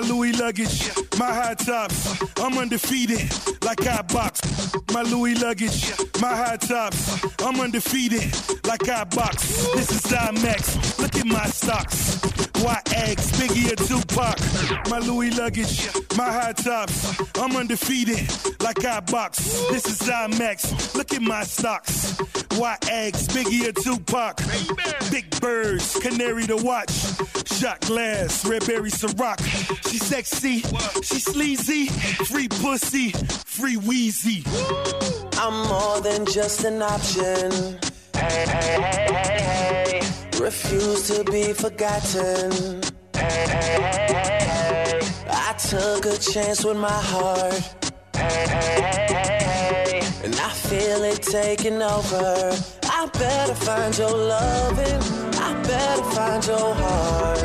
My Louis luggage, my high tops. I'm undefeated, like I box. My Louis luggage, my high tops. I'm undefeated, like I box. This is IMAX. Look at my stocks. Why eggs, Biggie or Tupac? My Louis luggage, my high tops. I'm undefeated, like I box. This is IMAX. Look at my stocks. Why eggs, Biggie or Tupac? Big birds, canary to watch. Shot glass, red berry Ciroc. She sexy, she sleazy. Free pussy, free wheezy. I'm more than just an option. Hey, hey, hey, hey, hey. Refuse to be forgotten. Hey, hey, hey. I took a chance with my heart. And I feel it taking over. I better find your loving. I better find your heart.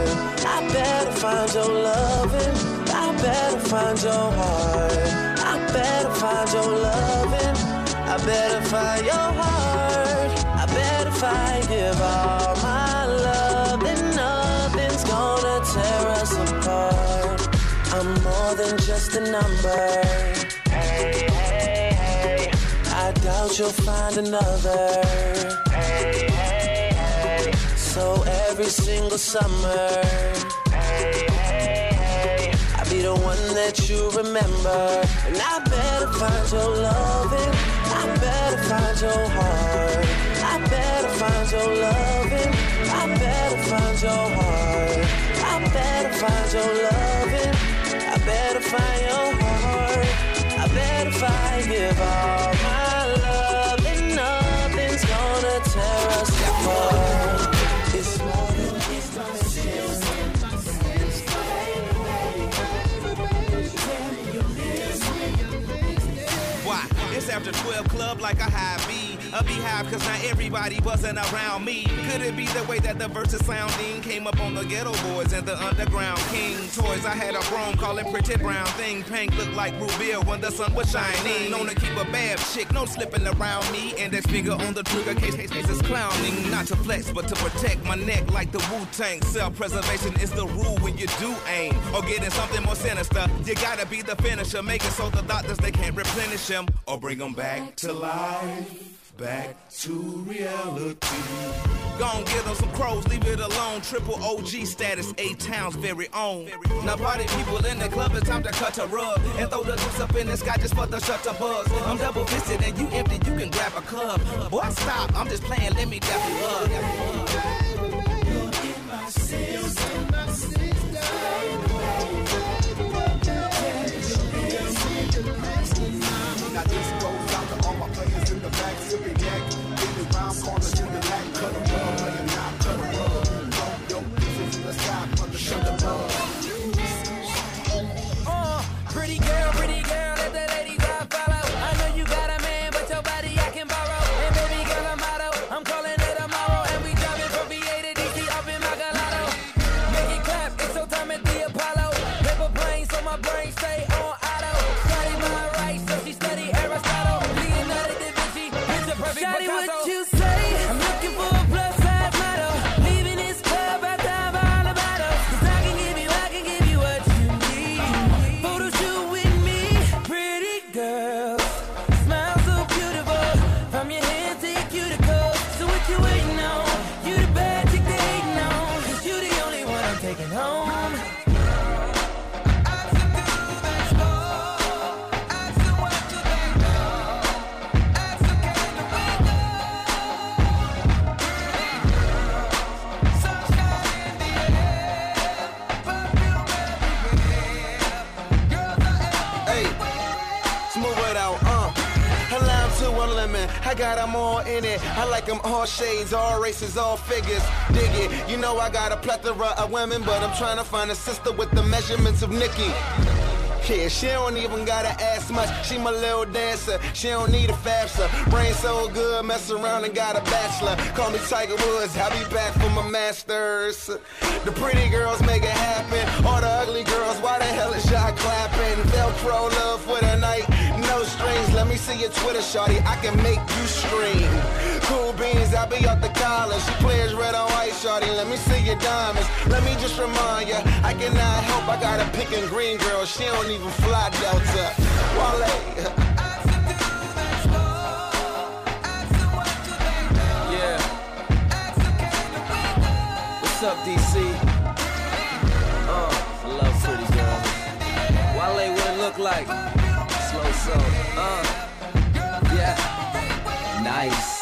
I better find your loving. I better find your heart. I better find your loving. I better find your heart. I better find give all I'm more than just a number. Hey, hey, hey. I doubt you'll find another. Hey, hey, hey. So every single summer. Hey, hey, hey. I'll be the one that you remember. And I better find your loving. I better find your heart. I better find your loving. I better find your heart. I better find your loving. Better find your heart. I give all my love. And nothing's gonna tear us apart. It's Why? It's after 12 club like a high B. A beehive cause not everybody buzzing around me. Could it be the way that the verses sounding came up on the Geto Boys and the underground king toys? I had a chrome call it pretty brown thing. Pink looked like Rubia when the sun was shining. Known to keep a bad chick, no slipping around me. Index finger on the trigger case, case, case is clowning. Not to flex, but to protect my neck like the Wu Tang. Self preservation is the rule when you do aim. Or getting something more sinister. You gotta be the finisher. Make it so the doctors they can't replenish him or bring them back to life. Back to reality. Gon' give them some crows, leave it alone. Triple OG status, H-Town's very own. Now party people in the club, it's time to cut a rug and throw the juice up in the sky just for the shutter buzz. I'm double fisted and you empty, you can grab a club. Boy, stop, I'm just playing, let me dap you up. Got I got them all in it. I like them all shades, all races, all figures. Dig it, you know I got a plethora of women, but I'm trying to find a sister with the measurements of Nikki. Yeah, she don't even gotta ask much. She my little dancer. She don't need a FAFSA. Brain so good, mess around and got a bachelor. Call me Tiger Woods. I'll be back for my masters. The pretty girls make it happen. All the ugly girls, why the hell is y'all clapping? Velcro love for the night. No strings. Let me see your Twitter, shawty. I can make you scream. Cool beans, I be out the college. She plays red on white, shawty. Let me see your diamonds. Let me just remind ya, I cannot help. I got a picking green girl, she don't even fly Delta. Wale. Yeah. What's up, DC? Uh, love pretty girls. Wale, what it look like? So. Uh, yeah. Nice.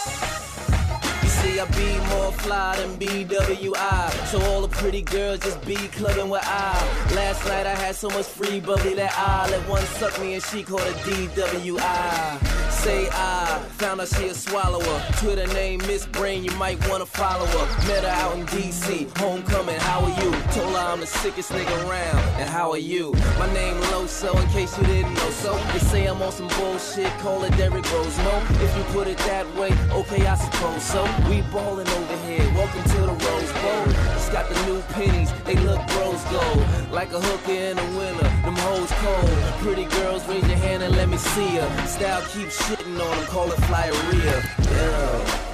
See, I be more fly than BWI. So all the pretty girls just be clubbing with I. Last night I had so much free bubbly that I let one suck me and she called a DWI. Say I found out she a swallower. Twitter name Miss Brain, you might wanna follow her. Met her out in DC, homecoming. How are you? Told her I'm the sickest nigga around. And how are you? My name Loso, in case you didn't know. So they say I'm on some bullshit, call it Derrick Rose. No, if you put it that way, okay, I suppose so. We ballin' over here. Welcome to the Rose Bowl. Just got the new pennies, they look rose gold. Like a hooker in the winter, them hoes cold. Pretty girls, raise your hand and let me see her. Style keeps shitting on them, call it flyeria. Yeah.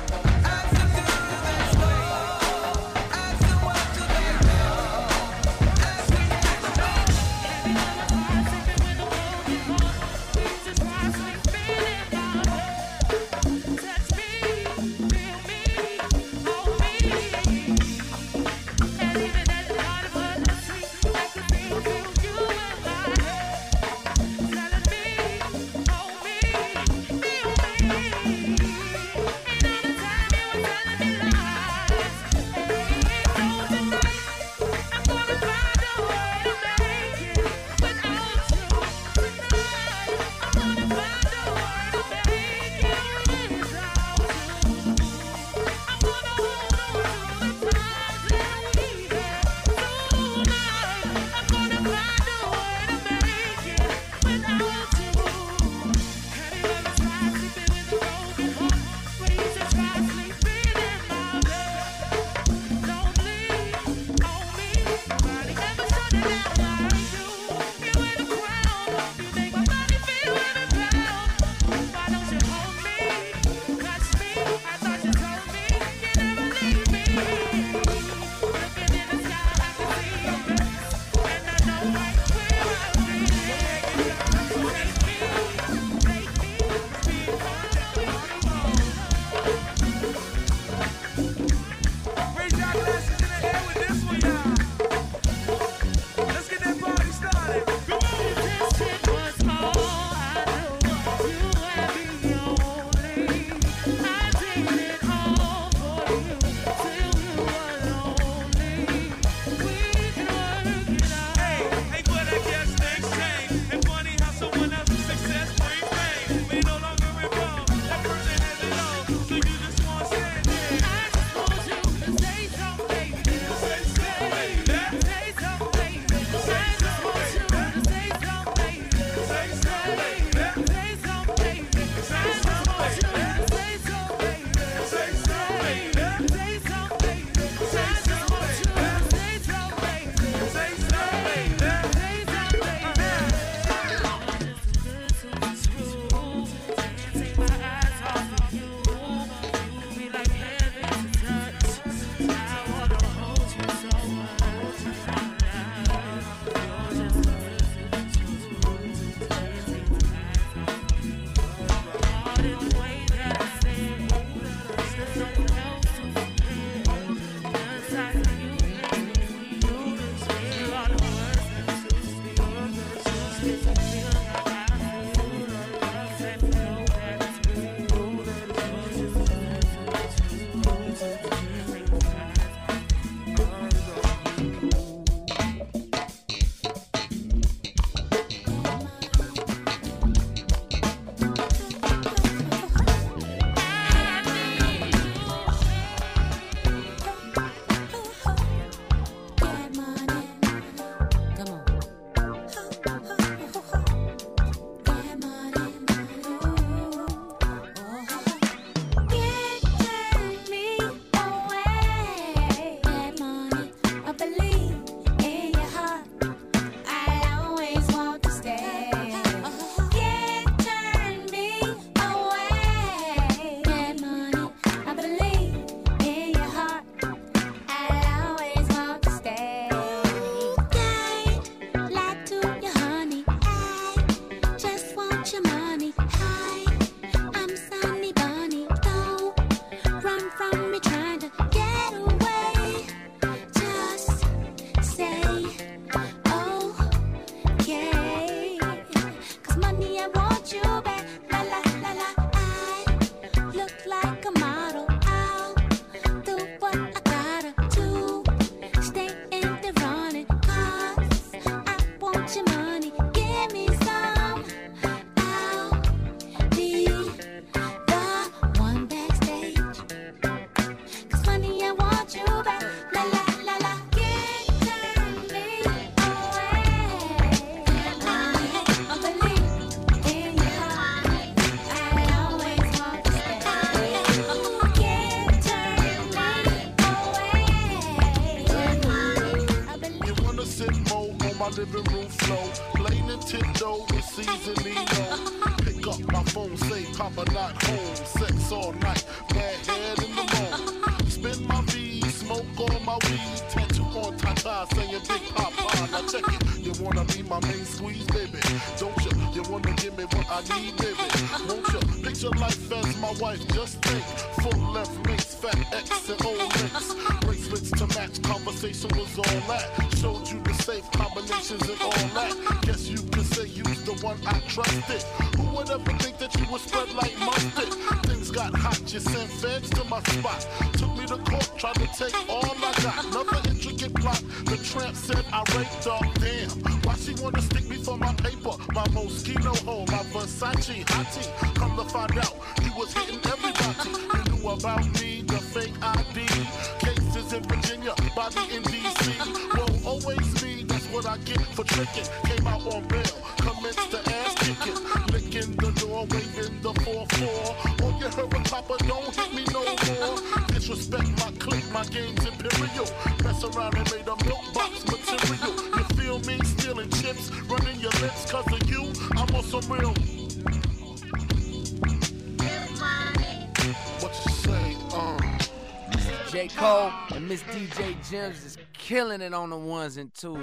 Baby? Won't you? Picture life as my wife, just think. Full left links, fat X and old links. Bracelets to match, conversation was all that. Showed you the safe combinations and all that. Guess you could say you's the one I trusted. Who would ever think that you would spread like mustard? Things got hot, you sent feds to my spot. Took me to court, tried to take all I got. Another The tramp said I raped her. Damn, why she wanna stick me for my paper? My Moschino hole, my Versace hottie. Come to find out, you was hitting everybody. You knew about me, the fake ID. Cases in Virginia, body in DC. Won't always me, that's what I get for tricking. Came out on bail, commenced to ass kicking. Cole and Miss DJ Gems is killing it on the ones and twos.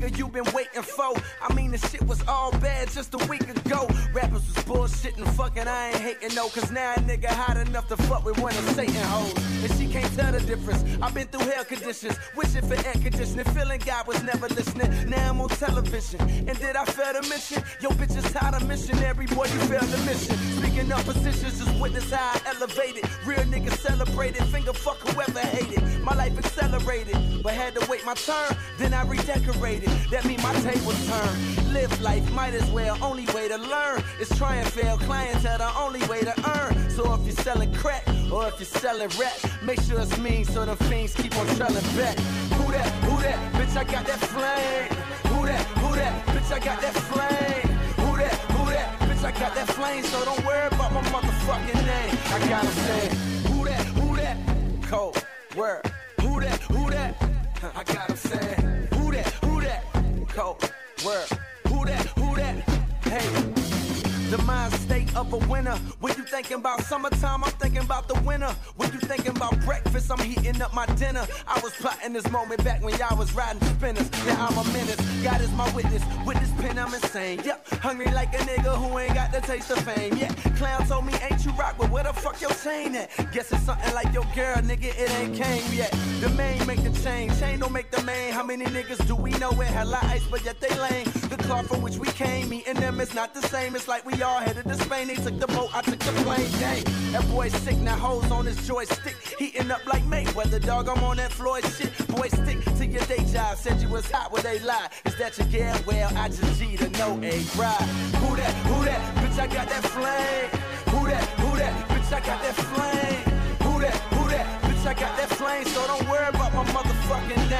Nigga you been waiting for? I mean, the shit was all bad just a week ago. Rappers was bullshitting, fucking, I ain't hating no, cause now a nigga hot enough to fuck with one of Satan hoes. And she can't tell the difference. I've been through hell conditions, wishing for air conditioning, feeling God was never listening. Now I'm on television. And did I fail the mission? Yo, bitch is tired of missionary, boy, you failed the mission. Speaking of positions, just witness how I elevated. Real niggas celebrated, finger fuck whoever hated. My life accelerated, but had to wait my turn, then I redecorated. That mean my table turned. Live life, might as well. Only way to learn is try and fail. Clientele, the only way to earn. So if you're selling crack or if you're selling rap, make sure it's mean so the fiends keep on trailing back. Who that? Who that? Bitch, I got that flame. Who that? Who that? Bitch, I got that flame. Flame. So don't worry about my motherfucking name. I gotta say, who that? Who that? Cold word. Who that? Who that? I gotta say, who that? Who that? Cold word. Who that? Who that? Hey. The mind state of a winner. When you thinking about summertime, I'm thinking about the winter. When you thinking about breakfast, I'm heating up my dinner. I was plotting this moment back when y'all was riding spinners. Now I'm a menace. God is my witness. With this pen, I'm insane. Yep, hungry like a nigga who ain't got the taste of fame. Yeah, clown told me ain't you rock, but where the fuck your chain at? Guess it's something like your girl, nigga. It ain't came yet. The main make the chain. Chain don't make the main. How many niggas do we know with hella ice, but yet they lame? The cloth from which we came, me and them is not the same. It's like we all headed to Spain. They took the boat, I took the plane. Dang, that boy's sick. Now hoes on his joystick, heating up like Mayweather. Dog, I'm on that Floyd shit. Boy, stick to your day job. Said you was hot, where they lie. Is that your gal? Well, I just G to know a ride. Who that? Who that? Bitch, I got that flame. Who that? Who that? Bitch, I got that flame. Who that? Who that? Bitch, I got that flame. So don't worry about my motherfucking name.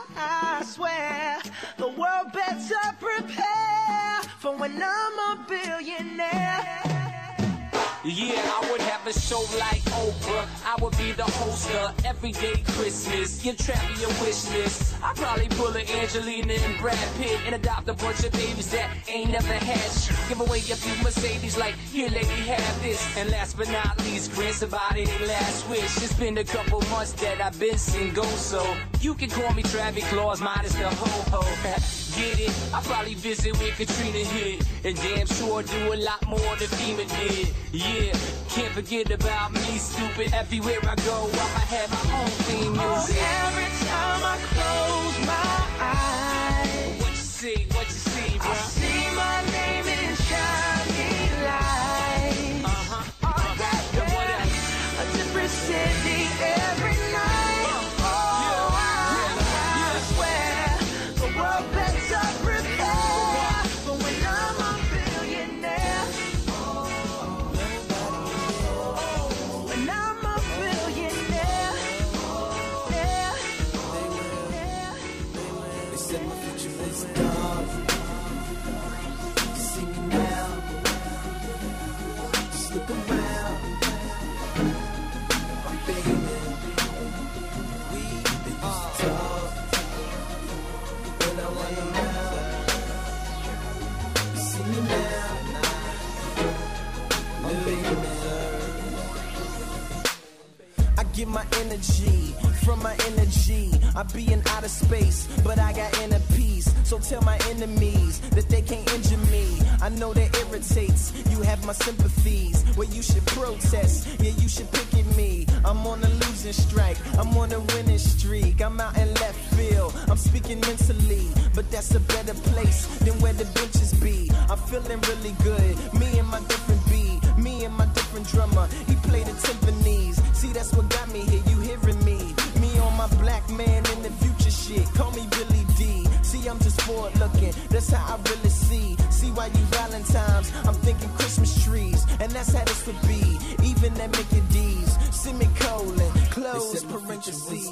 I swear the world better prepare for when I'm a billionaire. Yeah, I would have a show like Oprah. I would be the host of Everyday Christmas. Give Travie your wish list. I'd probably pull a Angelina and Brad Pitt and adopt a bunch of babies that ain't never had shit. Give away a few Mercedes like, here lady, have this. And last but not least, grant somebody their last wish. It's been a couple months that I've been single, so you can call me Travis Claus, minus the ho-ho. Get it? I probably visit where Katrina hit. And damn sure do a lot more than FEMA did. Yeah, can't forget about me, stupid. Everywhere I go, I'ma have my own theme oh, music. Oh, every time I close my eyes, What you see? What you see, get my energy from my energy. I be in outer space, but I got inner peace. So tell my enemies that they can't injure me. I know that irritates. You have my sympathies. Well, you should protest. Yeah, you should pick at me. I'm on a losing strike. I'm on a winning streak. I'm out in left field. I'm speaking mentally, but that's a better place than where the benches be. I'm feeling really good. Me and my different beat. Me and my different drummer. He played the timpanis. See, that's what got me here. You hearing me? Me on my black man in the future shit. Call me Billy D. See, I'm just forward looking. That's how I really see. See why you Valentine's. I'm thinking Christmas trees. And that's how this would be. Even at Mickey D's. Semicolon. Close parentheses.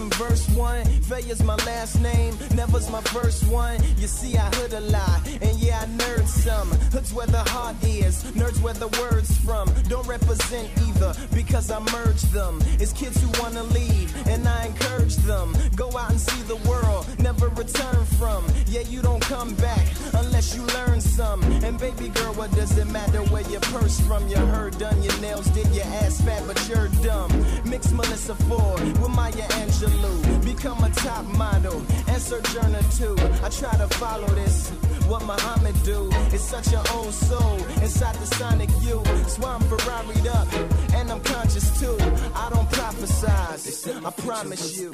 From verse one. Failure's my last name, never's my first one. You see, I hood a lot, and yeah, I nerd some. Hood's where the heart is, nerds where the words from. Don't represent either, because I merge them. It's kids who wanna leave, and I encourage them. Go out and see the world, never return from. Yeah, you don't come back unless you learn some. And baby girl, what does it matter where your purse from? Your hair done, your nails did, your ass fat, but you're dumb. Mix Melissa Ford with Maya Angelou. Become a top model and Sojourner too. I try to follow this. What Muhammad do? It's such your own soul inside the sonic you. So I'm Ferrari'd up and I'm conscious too. I don't prophesize. I promise you.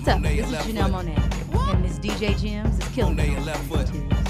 What's up? This is Janelle Monáe. And this DJ Jim's is killing Monet left foot.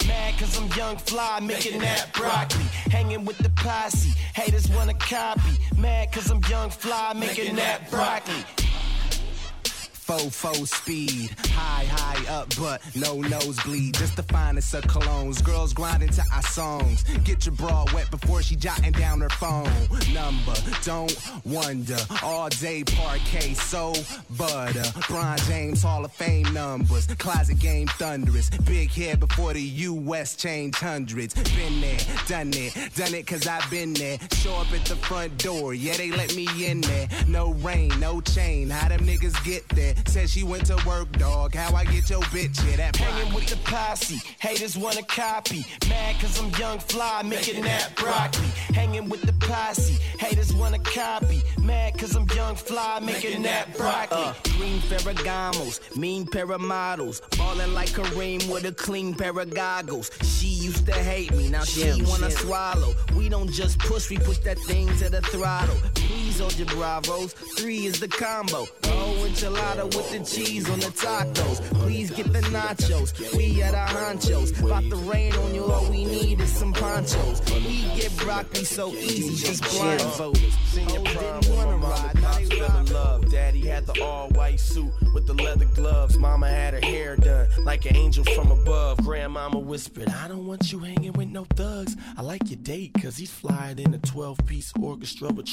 Cause I'm young fly, making that broccoli. Hanging with the posse, haters wanna copy. Mad cause I'm young fly, making that broccoli. Faux speed, high, high up, but no nosebleed. Just the finest of colognes. Girls grinding to our songs. Get your bra wet before she jotting down her phone number. Don't wonder. All day parquet, so butter. Bron James Hall of Fame numbers. Closet game thunderous. Big head before the U.S. change hundreds. Been there, done it, done it cause I've been there. Show up at the front door, yeah, they let me in there. No rain, no chain. How them niggas get there? Said she went to work, dog. How I get your bitch here? That Hanging with the posse, haters wanna copy. Mad cause I'm young fly, making that broccoli. Hanging with the posse, haters wanna copy. Mad cause I'm young fly, making that broccoli. Uh, green Ferragamos, mean pair of models. Ballin' like Kareem with a clean pair of goggles. She used to hate me, now she wanna swallow. We don't just push, we push that thing to the throttle. Please hold your bravos, three is the combo. Oh, enchilada with the cheese on the tacos. Please get the nachos, we are the honchos. About to rain on you, all we need is some ponchos. We get broccoli so easy, just blindfolded. Senior oh, prom didn't when my mama ride, and pops fell in love. Daddy had the all white suit with the leather gloves. Mama had her hair done like an angel from above. Grandmama whispered, I don't want you hanging with no thugs. I like your date, cause he's flying in a 12 piece orchestra with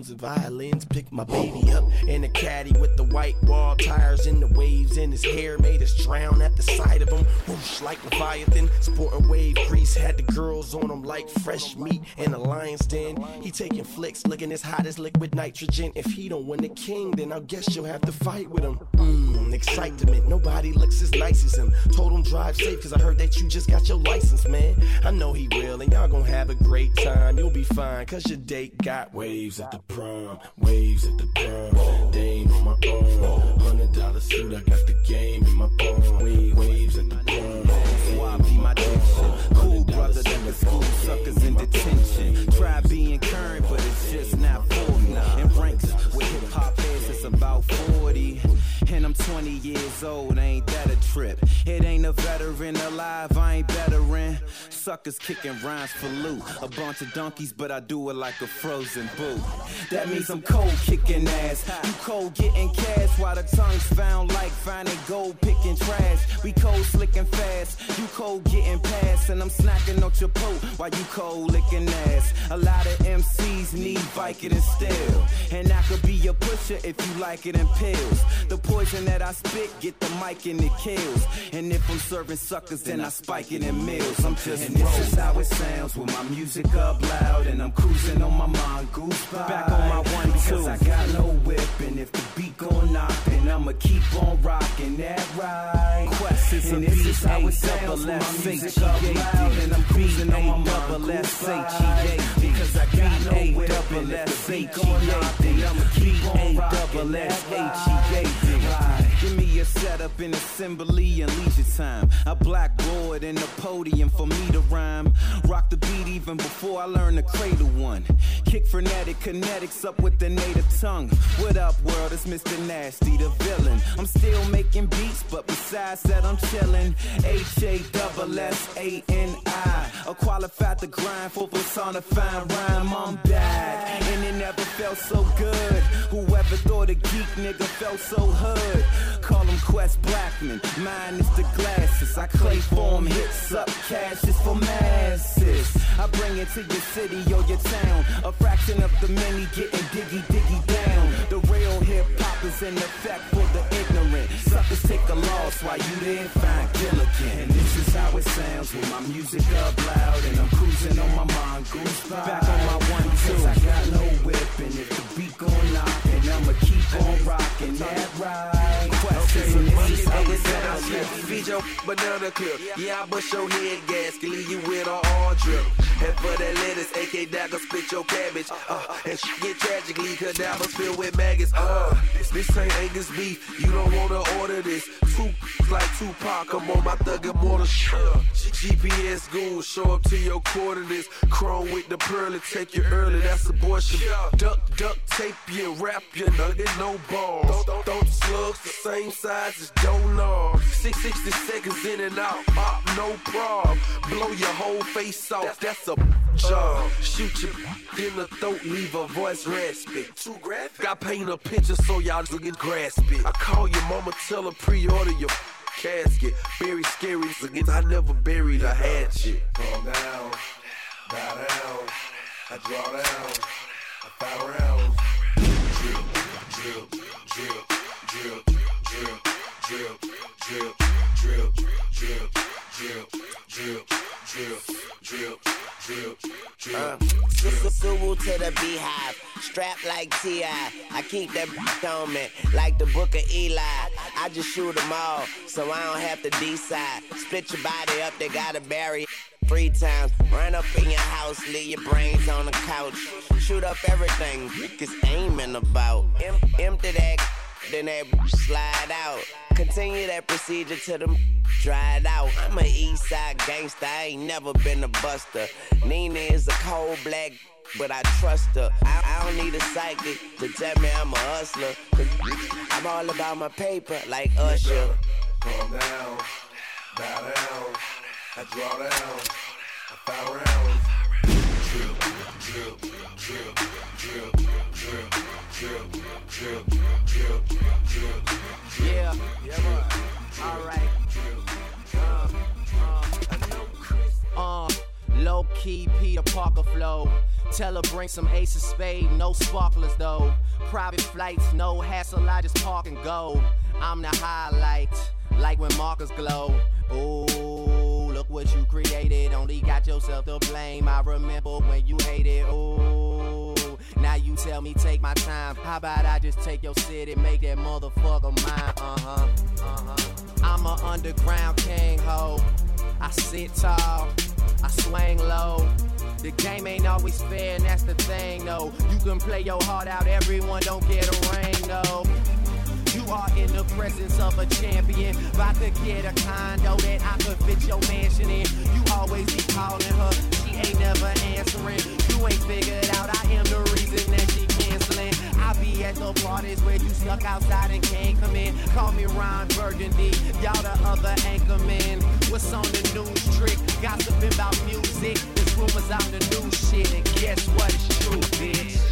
trombones and violins. Pick my baby up in a caddy with the white wall tires and the waves in his hair made us drown at the sight of him. Whoosh like Leviathan, sporting wave grease. Had the girls on him like fresh meat in a lion's den. He taking flicks, looking as hot as liquid nitrogen. If he don't win the king, then I guess you'll have to fight with him. Mmm, excitement. Nobody looks as nice as him. Told him drive safe, cause I heard that you just got your license, man. I know he will, and y'all gonna have a great time. You'll be fine, cause your date got waves at the prom. Waves at the prom. Dame on my arm. Hundred dollar suit, I got the game in my palm. Waves, waves at the prom. YP my diction. Cool brother than the school suckers in detention. Try being current, but it's just not for me. In ranks with hip hop heads, it's about 40. And I'm 20 years old, ain't that a trip? It ain't a veteran alive, I ain't veteran. Suckers kicking rhymes for loot. A bunch of donkeys, but I do it like a frozen boot. That means I'm cold kicking ass. You cold getting cash while the tongue's found like finding gold picking trash. We cold slicking fast. You cold getting past. And I'm snacking on your pote while you cold licking ass. A lot of MCs need Vicodin still. And I could be your pusher if you like it in pills. The poison that I spit, get the mic and it kills. And if I'm serving suckers, then I spike it in meals. I'm just and this is how it sounds with my music up loud. And I'm cruising on my mongoose vibe. Back on my one, because I got no whip. And if the beat gon' knock, then I'ma keep on rocking that right. Quest is and this is how it sounds with my music up loud. And I'm cruising on my mongoose vibe. Because I got no whip. And if the beat gon' knock, then I'ma keep on rocking that right. Give me a setup in assembly and leisure time. A blackboard and a podium for me to rhyme. Rock the beat even before I learn the cradle one. Kick frenetic kinetics up with the native tongue. What up, world? It's Mr. Nasty, the villain. I'm still making beats, but besides that, I'm chillin'. H A double S A N I. A qualified to grind for personifying rhyme. I'm back, and it never felt so good. Whoever thought a geek nigga felt so hood. Call him Quest Blackman, mine is the glasses. I clay form hits up, cash is for masses. I bring it to your city or your town. A fraction of the many getting diggy diggy down. The real hip hop is in effect for the ignorant. Suckers take a loss while you there find Gilligan. And this is how it sounds with my music up loud. And I'm cruising on my mongoose. Back on my one two. I got no whip. And if the beat gon' knock, and I'ma keep on rocking that right. Questions and feed your banana clip. Yeah, I bust your head gasket, leave you with an all drip. And for that lettuce, AK Dagger, spit your cabbage. Uh, and shit get tragically, cadavers filled with maggots. Uh, this ain't Angus beef, you don't wanna order this. Two like Tupac, I'm on my thug and mortar shit. GPS goons show up to your coordinates. Chrome with the pearly, take you early, that's abortion. Duck, duck, tape you, wrap you, nugget, no balls. Don't, don't slugs the same size is doorknobs. 660 seconds in and out, up, no problem. Blow your whole face off, that's a job. Shoot you in the throat, leave a voice raspy. Too graphic. I paint a picture so y'all can grasp it. I call your mama, tell her pre-order your casket. Very scary, again, I never buried a hatchet. Calm down, bow down. I draw down, I fire rounds. To the beehive, strapped like T.I. I keep that on me, like the book of Eli. I just shoot them all, so I don't have to decide. Split your body up, they gotta bury it three times. Run up in your house, leave your brains on the couch. Shoot up everything, cause aiming about. Em- empty that, then that slide out. Continue that procedure till them dried out. I'm a east side gangster, I ain't never been a buster. Nina is a cold black, but I trust her. I, I don't need a psychic to tell me I'm a hustler. I'm all about my paper, like Usher. Calm down, bow down. I draw down, I fire rounds. Drip. Yeah, yeah, alright. Uh, uh, low key Peter Parker flow. Tell her bring some ace of spade, no sparklers though. Private flights, no hassle, I just park and go. I'm the highlight, like when markers glow. Ooh, what you created. Only got yourself to blame. I remember when you hated. Ooh, now you tell me take my time. How about I just take your city, and make that motherfucker mine? Uh huh, uh huh. I'm a underground king ho. I sit tall, I swing low. The game ain't always fair, and that's the thing, though. You can play your heart out, everyone don't get a ring, though. Are in the presence of a champion. About to get a condo that I could fit your mansion in. You always be calling her, she ain't never answering. You ain't figured out I am the reason that she canceling. I be at the parties where you stuck outside and can't come in. Call me Ron Burgundy, y'all the other anchorman. What's on the news trick? Gossiping about music. There's rumors out the new shit, and guess what? It's true, bitch.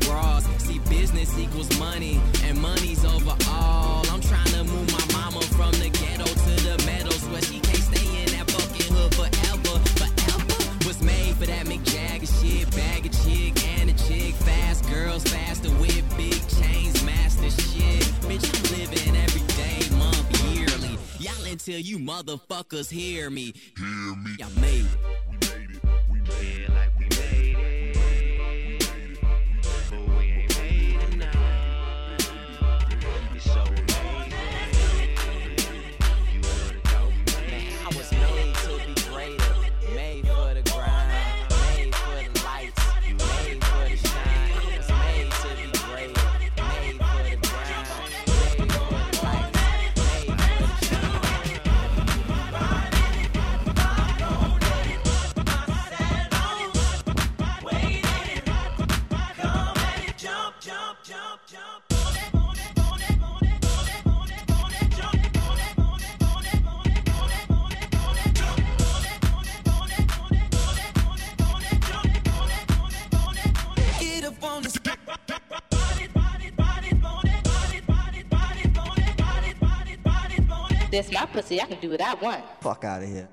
Bras. See business equals money, and money's over all. I'm trying to move my mama from the ghetto to the meadows where she can't stay in that fucking hood forever, forever. Was made for that Mick Jagger shit, bag a chick and a chick, fast girls, faster with big chains, master shit. Bitch, I'm living every day, month, yearly. Y'all until you motherfuckers hear me. Hear me. Y'all made This my pussy, I can do what I want. Fuck out of here.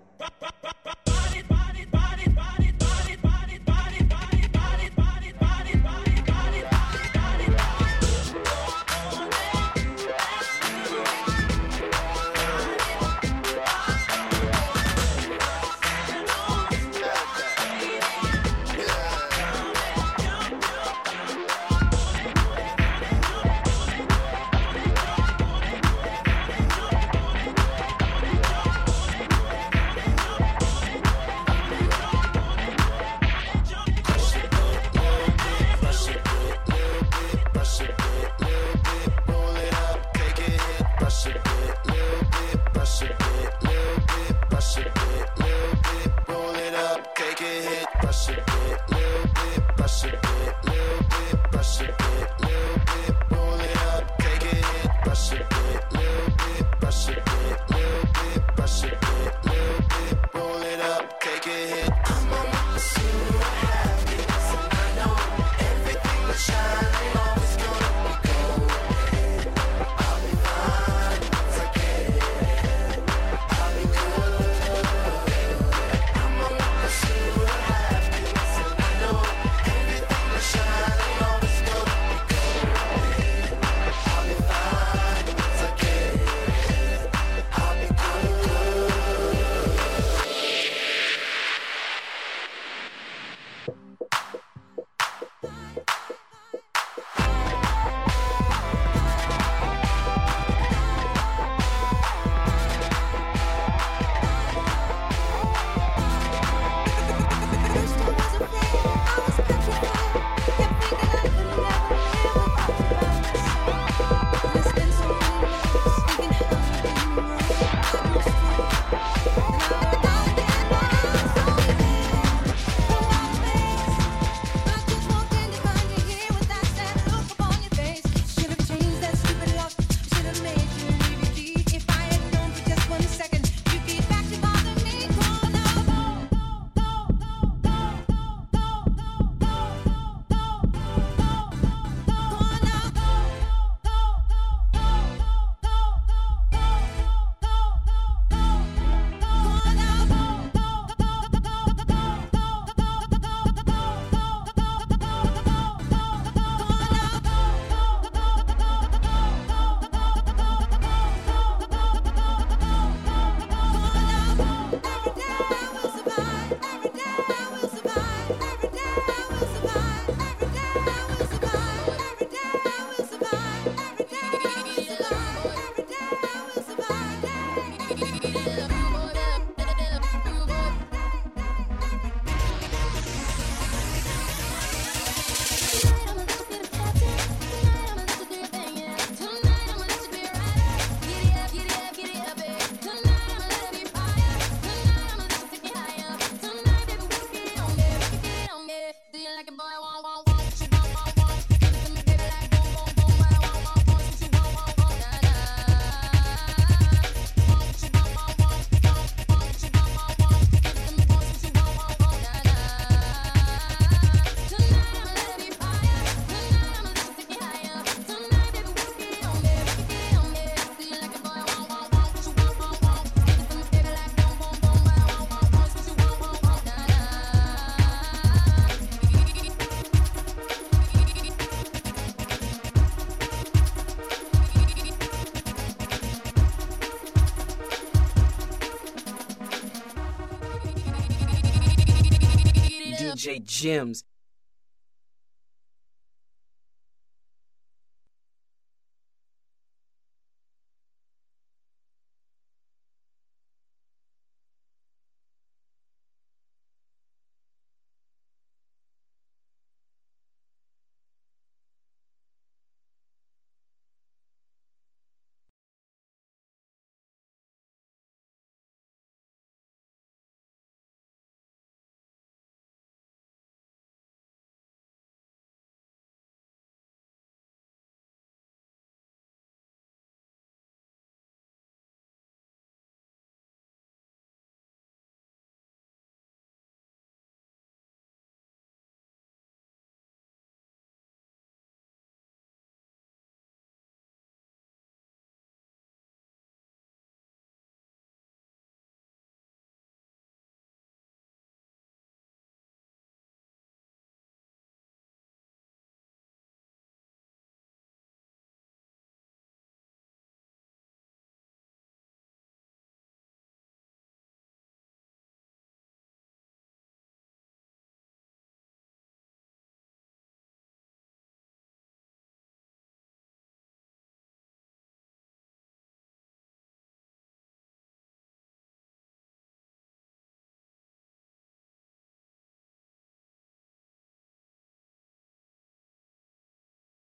Gems